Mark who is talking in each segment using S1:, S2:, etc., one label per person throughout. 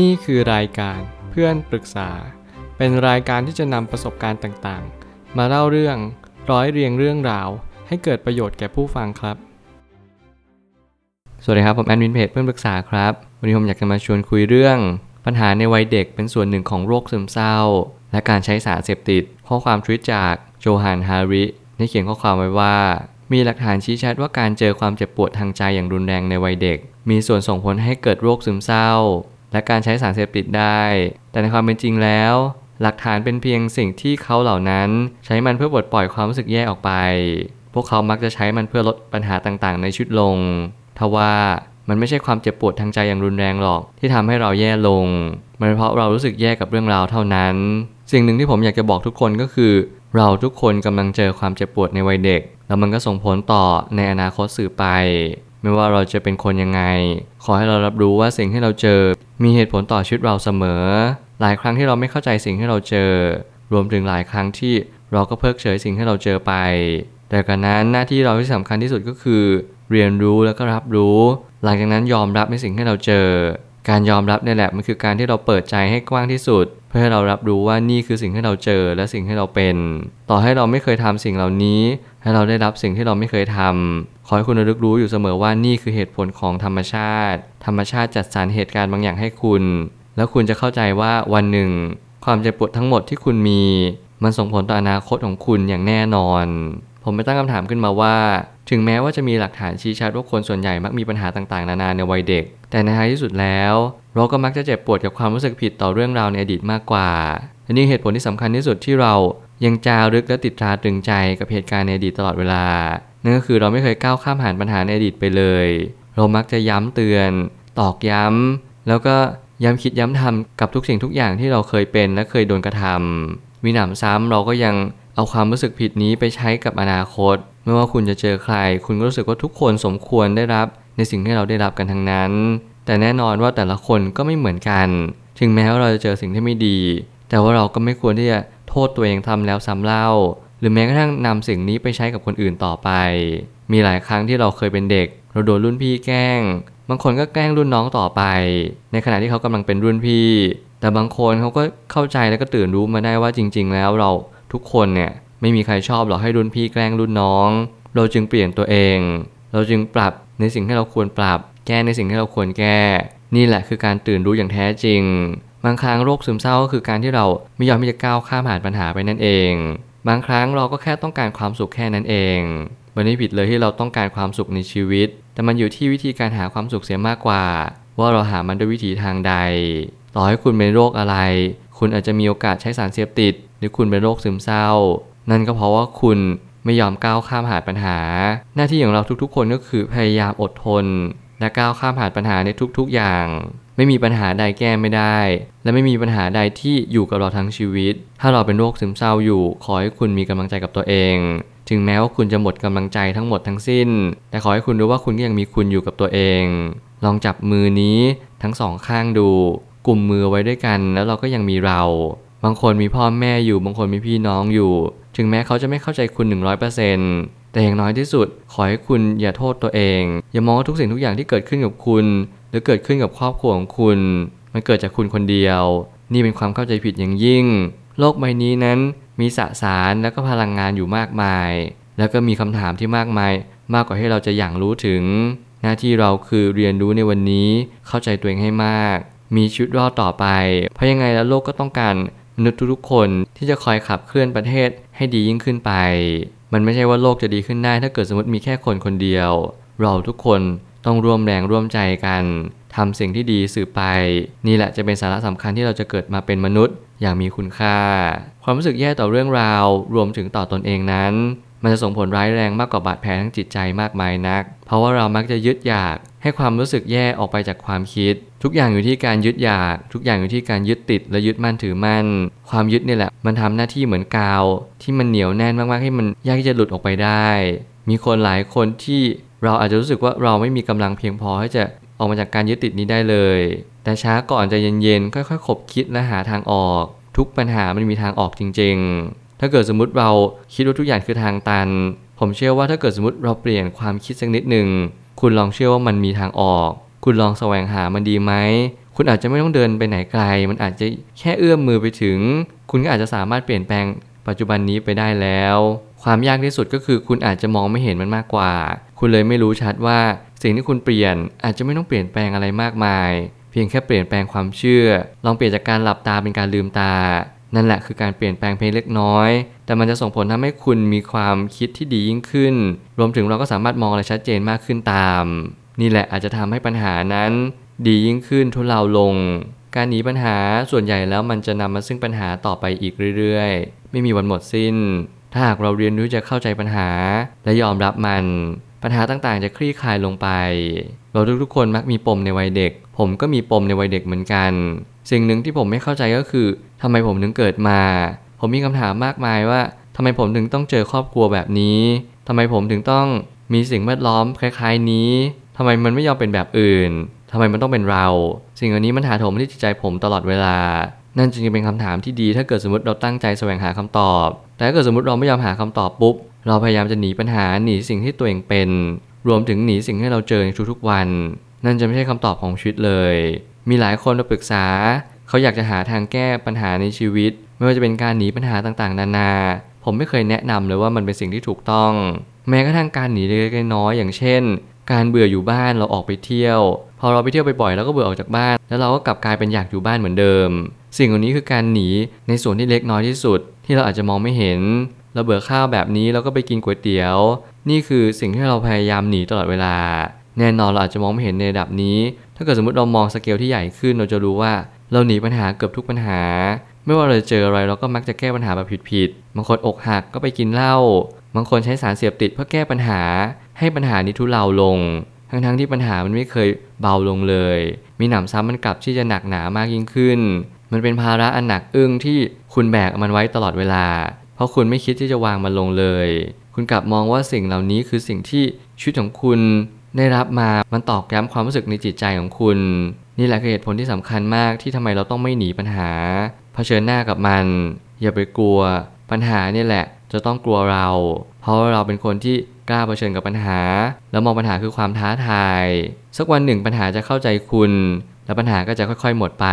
S1: นี่คือรายการเพื่อนปรึกษา เป็นรายการที่จะนำประสบการณ์ต่างๆ มาเล่าเรื่องร้อยเรียงเรื่องราว ให้เกิดประโยชน์แก่ผู้ฟังครับ สวัสดีครับ ผมแอดมินเพจเพื่อนปรึกษาครับ วันนี้ผมอยากจะมาชวนคุยเรื่อง ปัญหาในวัยเด็กเป็นส่วนหนึ่งของโรคซึมเศร้า และการใช้สารเสพติด ข้อความทวิตจากโจฮันฮาริได้เขียนข้อความไว้ว่า มีหลักฐานชี้ชัดว่าการเจอความเจ็บปวดทางใจอย่างรุนแรงในวัยเด็ก มีส่วนส่งผลให้เกิดโรคซึมเศร้า และการใช้สารเสพติดได้ แต่ในความเป็นจริงแล้ว หลักฐานเป็นเพียงสิ่งที่เขาเหล่านั้น ใช้มันเพื่อปลดปล่อยความรู้สึกแย่ออกไป พวกเขามักจะใช้มันเพื่อลดปัญหาต่างๆ ในชีวิตลง ทว่ามันไม่ใช่ความเจ็บปวดทางใจอย่างรุนแรงหรอก ที่ทำให้เราแย่ลง มันเพราะเรารู้สึกแย่กับเรื่องราวเท่านั้น สิ่งหนึ่งที่ผมอยากจะบอกทุกคนก็คือ เราทุกคนกำลังเจอความเจ็บปวดในวัยเด็ก แล้วมันก็ส่งผลต่อในอนาคตสื่อไป ไม่ว่าเราจะเป็นคนยังไง ขอให้เรารับรู้ว่าสิ่งที่เราเจอ มีเหตุผลต่อชีวิตเราเสมอ หลายครั้งที่เราไม่เข้าใจสิ่งที่เราเจอ รวมถึงหลายครั้งที่เราก็เพิกเฉยสิ่งที่เราเจอไป แต่กันนั้นหน้าที่เราที่สำคัญที่สุดก็คือ เรียนรู้แล้วก็รับรู้ หลังจากนั้นยอมรับในสิ่งที่เราเจอ การยอมรับนี่แหละมันคือการที่เราเปิดใจให้กว้างที่สุด เพื่อให้เรารับรู้ว่านี่คือสิ่งที่เราเจอและสิ่งที่เราเป็น ต่อให้เราไม่เคยทำสิ่งเหล่านี้ ให้เราได้รับสิ่งที่เราไม่เคยทำขอให้คุณระลึกรู้อยู่เสมอว่านี่คือเหตุผลของธรรมชาติ ธรรมชาติจัดสรรเหตุการณ์บางอย่างให้คุณ แล้วคุณจะเข้าใจว่าวันหนึ่ง ความเจ็บปวดทั้งหมดที่คุณมี มันส่งผลต่ออนาคตของคุณอย่างแน่นอน ผมไปตั้งคำถามขึ้นมาว่า ถึงแม้ว่าจะมีหลักฐานชี้ชัดว่าคนส่วนใหญ่มักมีปัญหาต่างๆ นานาในวัยเด็ก แต่ในท้ายที่สุดแล้ว เราก็มักจะเจ็บปวดกับความรู้สึกผิดต่อเรื่องราวในอดีตมากกว่าและนี่เหตุผลที่สำคัญที่สุดที่เรา ยังจารึกและติดตราตรึงใจกับเหตุการณ์ในอดีตตลอดเวลา นั่นก็คือเราไม่เคยก้าวข้ามผ่านปัญหาในอดีตไปเลย เรามักจะย้ำเตือน ตอกย้ำ แล้วก็ย้ำคิดย้ำทำกับทุกสิ่งทุกอย่างที่เราเคยเป็นและเคยโดนกระทำมีหนำซ้ำเราก็ยังเอาความรู้สึกผิดนี้ไปใช้กับอนาคต ไม่ว่าคุณจะเจอใคร คุณก็รู้สึกว่าทุกคนสมควรได้รับ ในสิ่งที่เราได้รับกันทั้งนั้น แต่แน่นอนว่าแต่ละคนก็ไม่เหมือนกัน ถึงแม้ว่าเราจะเจอสิ่งที่ไม่ดี แต่ว่าเราก็ไม่ควรที่จะ โทษตัวเองทำแล้วซ้ำเล่า หรือแม้กระทั่งนำสิ่งนี้ไปใช้กับคนอื่นต่อไป มีหลายครั้งที่เราเคยเป็นเด็ก เราโดนรุ่นพี่แกล้ง บางคนก็แกล้งรุ่นน้องต่อไป ในขณะที่เขากำลังเป็นรุ่นพี่ แต่บางคนเขาก็เข้าใจแล้วก็ตื่นรู้มาได้ว่าจริง ๆ แล้วเราทุกคนเนี่ยไม่มีใครชอบหรอกให้รุ่นพี่แกล้งรุ่นน้อง เราจึงเปลี่ยนตัวเอง เราจึงปรับในสิ่งที่เราควรปรับ แก้ในสิ่งที่เราควรแก้ นี่แหละคือการตื่นรู้อย่างแท้จริง บางครั้งโรคซึมเศร้าก็คือการที่เราไม่ยอมที่จะก้าวข้ามผ่านปัญหาไปนั่นเอง บางครั้งเราก็แค่ต้องการความสุขแค่นั้นเองมันไม่ผิดเลยที่เราต้องการความสุขในชีวิต แต่มันอยู่ที่วิธีการหาความสุขเสียมากกว่า ว่าเราหามันด้วยวิธีทางใด ต่อให้คุณเป็นโรคอะไร คุณอาจจะมีโอกาสใช้สารเสพติด หรือคุณเป็นโรคซึมเศร้า นั่นก็เพราะว่าคุณไม่ยอมก้าวข้ามผ่านปัญหา หน้าที่ของเราทุกๆ คนก็คือพยายามอดทน และก้าวข้ามผ่านปัญหาในทุกๆอย่าง ไม่มีปัญหาใดแก้ไม่ได้ และไม่มีปัญหาใดที่อยู่กับเราทั้งชีวิต ถ้าเราเป็นโรคซึมเศร้าอยู่ ขอให้คุณมีกำลังใจกับตัวเอง ถึงแม้ว่าคุณจะหมดกำลังใจทั้งหมดทั้งสิ้น แต่ขอให้คุณรู้ว่าคุณก็ยังมีคุณอยู่กับตัวเอง ลองจับมือนี้ทั้งสองข้างดูกลุ่มมือไว้ด้วยกัน แล้วเราก็ยังมีเรา บางคนมีพ่อแม่อยู่ บางคนมีพี่น้องอยู่ ถึงแม้เขาจะไม่เข้าใจคุณ 100%แต่อย่างน้อยที่สุด ขอให้คุณอย่าโทษตัวเอง อย่ามองว่าทุกสิ่งทุกอย่างที่เกิดขึ้นกับคุณ หรือเกิดขึ้นกับครอบครัวของคุณ มันเกิดจากคุณคนเดียว นี่เป็นความเข้าใจผิดอย่างยิ่ง โลกใบนี้นั้นมีสสารและก็พลังงานอยู่มากมาย แล้วก็มีคำถามที่มากมาย มากกว่าที่เราจะอย่างรู้ถึง หน้าที่เราคือเรียนรู้ในวันนี้เข้าใจตัวเองให้มาก มีชีวิตรอดต่อไป เพราะยังไงแล้วโลกก็ต้องการมนุษย์ทุกๆคนที่จะคอยขับเคลื่อนประเทศให้ดียิ่งขึ้นไป มันไม่ใช่ว่าโลกจะดีขึ้นได้ ถ้าเกิดสมมติมีแค่คนคนเดียว เราทุกคน ต้องร่วมแรงร่วมใจกันทำสิ่งที่ดีสืบไป นี่แหละจะเป็นสาระสำคัญที่เราจะเกิดมาเป็นมนุษย์อย่างมีคุณค่า ความรู้สึกแย่ต่อเรื่องราว รวมถึงต่อตอนเองนั้น มันจะส่งผลร้ายแรงมากกว่าบาดแผลทั้งจิตใจมากมายนัก เพราะว่าเรามักจะยึดอยาก ให้ความรู้สึกแย่ออกไปจากความคิด ทุกอย่างอยู่ที่การยึดอยาก ทุกอย่างอยู่ที่การยึดติดและยึดมั่นถือมั่น ความยึดนี่แหละ มันทำหน้าที่เหมือนกาว ที่มันเหนียวแน่นมากๆให้มันยากที่จะหลุดออกไปได้ มีคนหลายคนที่ เราอาจจะรู้สึกว่าเราไม่มีกำลังเพียงพอที่จะออกมาจากการยึดติดนี้ได้เลย แต่ช้าก่อนใจเย็นๆ ค่อยๆขบคิดและหาทางออก ทุกปัญหามันมีทางออกจริง ๆ ถ้าเกิดสมมติเราคิดว่าทุกอย่างคือทางตัน ผมเชื่อว่าถ้าเกิดสมมติเราเปลี่ยนความคิดสักนิดหนึ่ง คุณลองเชื่อว่ามันมีทางออก คุณลองแสวงหามันดีไหม คุณอาจจะไม่ต้องเดินไปไหนไกล มันอาจจะแค่เอื้อมมือไปถึง คุณก็อาจจะสามารถเปลี่ยนแปลงปัจจุบันนี้ไปได้แล้ว ความยากที่สุดก็คือคุณอาจจะมองไม่เห็นมันมากกว่า คุณเลยไม่รู้ชัดว่า สิ่งที่คุณเปลี่ยนอาจจะไม่ต้องเปลี่ยนแปลงอะไรมากมาย เพียงแค่เปลี่ยนแปลงความเชื่อ ลองเปลี่ยนจากการหลับตาเป็นการลืมตา นั่นแหละคือการเปลี่ยนแปลงเพียงเล็กน้อย แต่มันจะส่งผลทำให้คุณมีความคิดที่ดียิ่งขึ้น รวมถึงเราก็สามารถมองอะไรชัดเจนมากขึ้นตาม นี่แหละอาจจะทำให้ปัญหานั้น ดียิ่งขึ้นทุเลาลง การหนีปัญหาส่วนใหญ่แล้วมันจะนำมาซึ่งปัญหาต่อไปอีกเรื่อยๆ ไม่มีวันหมดสิ้น ถ้าหากเราเรียนรู้จะเข้าใจปัญหา และยอมรับมัน ปัญหาต่างๆ จะคลี่คลายลงไป เราทุกๆคนมักมีปมในวัยเด็ก ผมก็มีปมในวัยเด็กเหมือนกัน สิ่งหนึ่งที่ผมไม่เข้าใจก็คือทำไมผมถึงเกิดมา ผมมีคำถามมากมายว่าทำไมผมถึงต้องเจอครอบครัวแบบนี้ทำไมผมถึงต้องมีสิ่งแวดล้อมคล้ายๆนี้ทำไมมันไม่ยอมเป็นแบบอื่นทำไมมันต้องเป็นเรา สิ่งเหล่านี้มันถาโถมที่จิตใจผมตลอดเวลา นั่นจึงเป็นคำถามที่ดี ถ้าเกิดสมมติเราตั้งใจแสวงหาคำตอบ แต่ถ้าเกิดสมมติเราไม่ยอมหาคำตอบปุ๊บ เราพยายามจะหนีปัญหาหนีสิ่งที่ตัวเองเป็น รวมถึงหนีสิ่งที่เราเจอในทุกๆวัน นั่นจะไม่ใช่คำตอบของชีวิตเลย มีหลายคนมาปรึกษา เขาอยากจะหาทางแก้ปัญหาในชีวิต ไม่ว่าจะเป็นการหนีปัญหาต่างๆ นานา ผมไม่เคยแนะนำเลยว่ามันเป็นสิ่งที่ถูกต้อง แม้กระทั่งการหนีเล็กๆน้อยๆอย่างเช่น การเบื่ออยู่บ้านเราออกไปเที่ยว พอเราไปเที่ยวบ่อยๆเราก็เบื่อออกจากบ้าน แล้วเราก็กลับกลายเป็นอยากอยู่บ้านเหมือนเดิม สิ่งเหล่านี้คือการหนีในส่วนที่เล็กน้อยที่สุด ที่เราอาจจะมองไม่เห็น เราเบื่อข้าวแบบนี้เราก็ไปกินก๋วยเตี๋ยว นี่คือสิ่งที่เราพยายามหนีตลอดเวลา แน่นอนเราอาจจะมองไม่เห็นในระดับนี้ ถ้าเกิดสมมติเรามองสเกลที่ใหญ่ขึ้นเราจะรู้ว่าเราหนีปัญหาเกือบทุกปัญหา ไม่ว่าเราจะเจออะไรเราก็มักจะแก้ปัญหาแบบผิดๆบางคนอกหักก็ไปกินเหล้าบางคนใช้สารเสพติดเพื่อแก้ปัญหา ให้ปัญหานี้ทุเลาลง ทั้งๆที่ปัญหามันไม่เคยเบาลงเลย มีหนำซ้ำมันกลับที่จะหนักหนามากยิ่งขึ้น มันเป็นภาระอันหนักอึ้งที่คุณแบกมันไว้ตลอดเวลา ราะคุณไม่คิดที่จะวางมันลงเลย คุณกลับมองว่าสิ่งเหล่านี้คือสิ่งที่ชีวิตของคุณได้รับมา มันตอกย้ำความรู้สึกในจิตใจของคุณ นี่แหละคือเหตุผลที่สำคัญมากที่ทำไมเราต้องไม่หนีปัญหา เผชิญหน้ากับมัน อย่าไปกลัว ปัญหานี่แหละ จะต้องกลัวเรา เพราะเราเป็นคนที่กล้าเผชิญกับปัญหา แล้วมองปัญหาคือความท้าทาย สักวันหนึ่งปัญหาจะเข้าใจคุณ และปัญหาก็จะค่อย ๆ หมดไป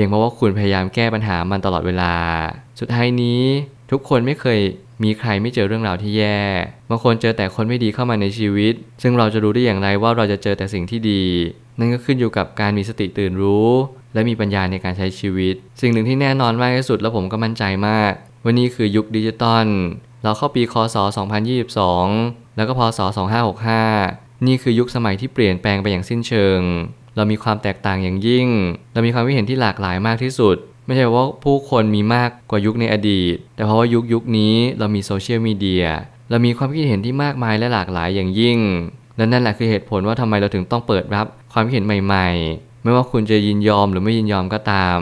S1: พียงเพราะว่าคุณพยายามแก้ปัญหามันตลอดเวลา สุดท้ายนี้ ทุกคนไม่เคยมีใครไม่เจอเรื่องราวที่แย่บางคนเจอแต่คนไม่ดีเข้ามาในชีวิต ซึ่งเราจะรู้ได้อย่างไรว่าเราจะเจอแต่สิ่งที่ดี นั่นก็ขึ้นอยู่กับการมีสติตื่นรู้ และมีปัญญาในการใช้ชีวิต สิ่งหนึ่งที่แน่นอนมากที่สุดและผมก็มั่นใจมากว่านี่คือยุคดิจิตอลเราเข้าปีคศ 2022 แล้วก็พศ 2565 นี่คือยุคสมัยที่เปลี่ยนแปลงไปอย่างสิ้นเชิง เรามีความแตกต่างอย่างยิ่ง เรามีความคิดเห็นที่หลากหลายมากที่สุด ไม่ใช่ว่าผู้คนมีมากกว่ายุคในอดีต แต่เพราะว่ายุคยุคนี้เรามีโซเชียลมีเดียเรามีความคิดเห็นที่มากมายและหลากหลายอย่างยิ่งและนั่นแหละคือเหตุผลว่าทำไมเราถึงต้องเปิดรับความคิดเห็นใหม่ๆ ไม่ว่าคุณจะยินยอมหรือไม่ยินยอมก็ตาม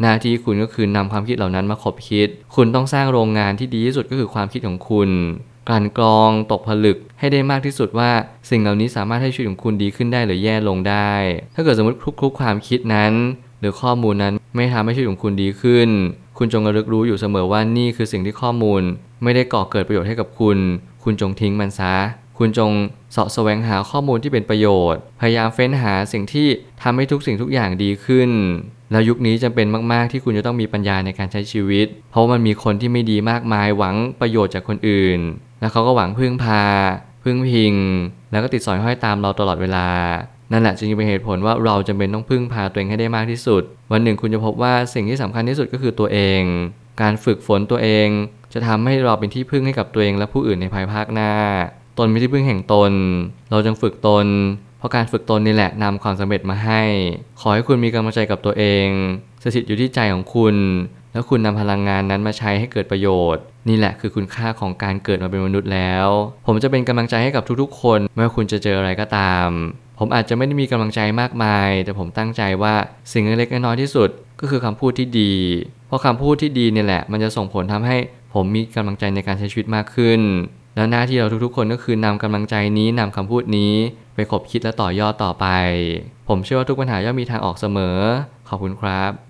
S1: หน้าที่คุณก็คือนำความคิดเหล่านั้นมาคบคิด คุณต้องสร้างโรงงานที่ดีที่สุดก็คือความคิดของคุณ ลั่นกรองตกผลึกให้ได้มากที่สุดว่าสิ่งเหล่านี้สามารถให้ชีวิตของคุณดีขึ้นได้หรือแย่ลงได้ ถ้าเกิดสมมติทุกๆความคิดนั้น หรือข้อมูลนั้นไม่ทำให้ชีวิตของคุณดีขึ้น คุณจงระลึกรู้อยู่เสมอว่านี่คือสิ่งที่ข้อมูล ไม่ได้ก่อเกิดประโยชน์ให้กับคุณ คุณจงทิ้งมันซะ คุณจงเสาะแสวงหาข้อมูลที่เป็นประโยชน์ พยายามเฟ้นหาสิ่งที่ทำให้ทุกสิ่งทุกอย่างดีขึ้นแล้วยุคนี้จำเป็นมาก ๆ ที่คุณจะต้องมีปัญญาในการใช้ชีวิต เพราะมันมีคนที่ไม่ดีมากมายหวังประโยชน์จากคนอื่น แล้วเขาก็หวังพึ่งพา พึ่งพิง แล้วก็ติดสอยห้อยตามเราตลอดเวลา นั่นแหละจึงเป็นเหตุผลว่าเราจำเป็นต้องพึ่งพาตัวเองให้ได้มากที่สุด วันหนึ่งคุณจะพบว่าสิ่งที่สำคัญที่สุดก็คือตัวเอง การฝึกฝนตัวเอง จะทำให้เราเป็นที่พึ่งให้กับตัวเองและผู้อื่นในภายภาคหน้า ตนไม่ที่พึ่งแห่งตน เราจึงฝึกตน เพราะการฝึกตนนี่แหละนำความสำเร็จมาให้ ขอให้คุณมีกำลังใจกับตัวเองสถิตอยู่ที่ใจของคุณ แล้วคุณนำพลังงานนั้นมาใช้ให้เกิดประโยชน์ นี่แหละคือคุณค่าของการเกิดมาเป็นมนุษย์แล้ว ผมจะเป็นกำลังใจให้กับทุกๆ คนไม่ว่าคุณจะเจออะไรก็ตาม ผมอาจจะไม่ได้มีกำลังใจมากมาย แต่ผมตั้งใจว่าสิ่งเล็กๆน้อยที่สุดก็คือคำพูดที่ดี เพราะคำพูดที่ดีเนี่ยแหละ มันจะส่งผลทำให้ผมมีกำลังใจในการใช้ชีวิตมากขึ้น แล้วหน้าที่เราทุกๆ คนก็คือนำกำลังใจนี้นำคำพูดนี้ไปคบคิดและต่อยอดต่อไป ผมเชื่อว่าทุกปัญหาย่อมมีทางออกเสมอ ขอบคุณครับ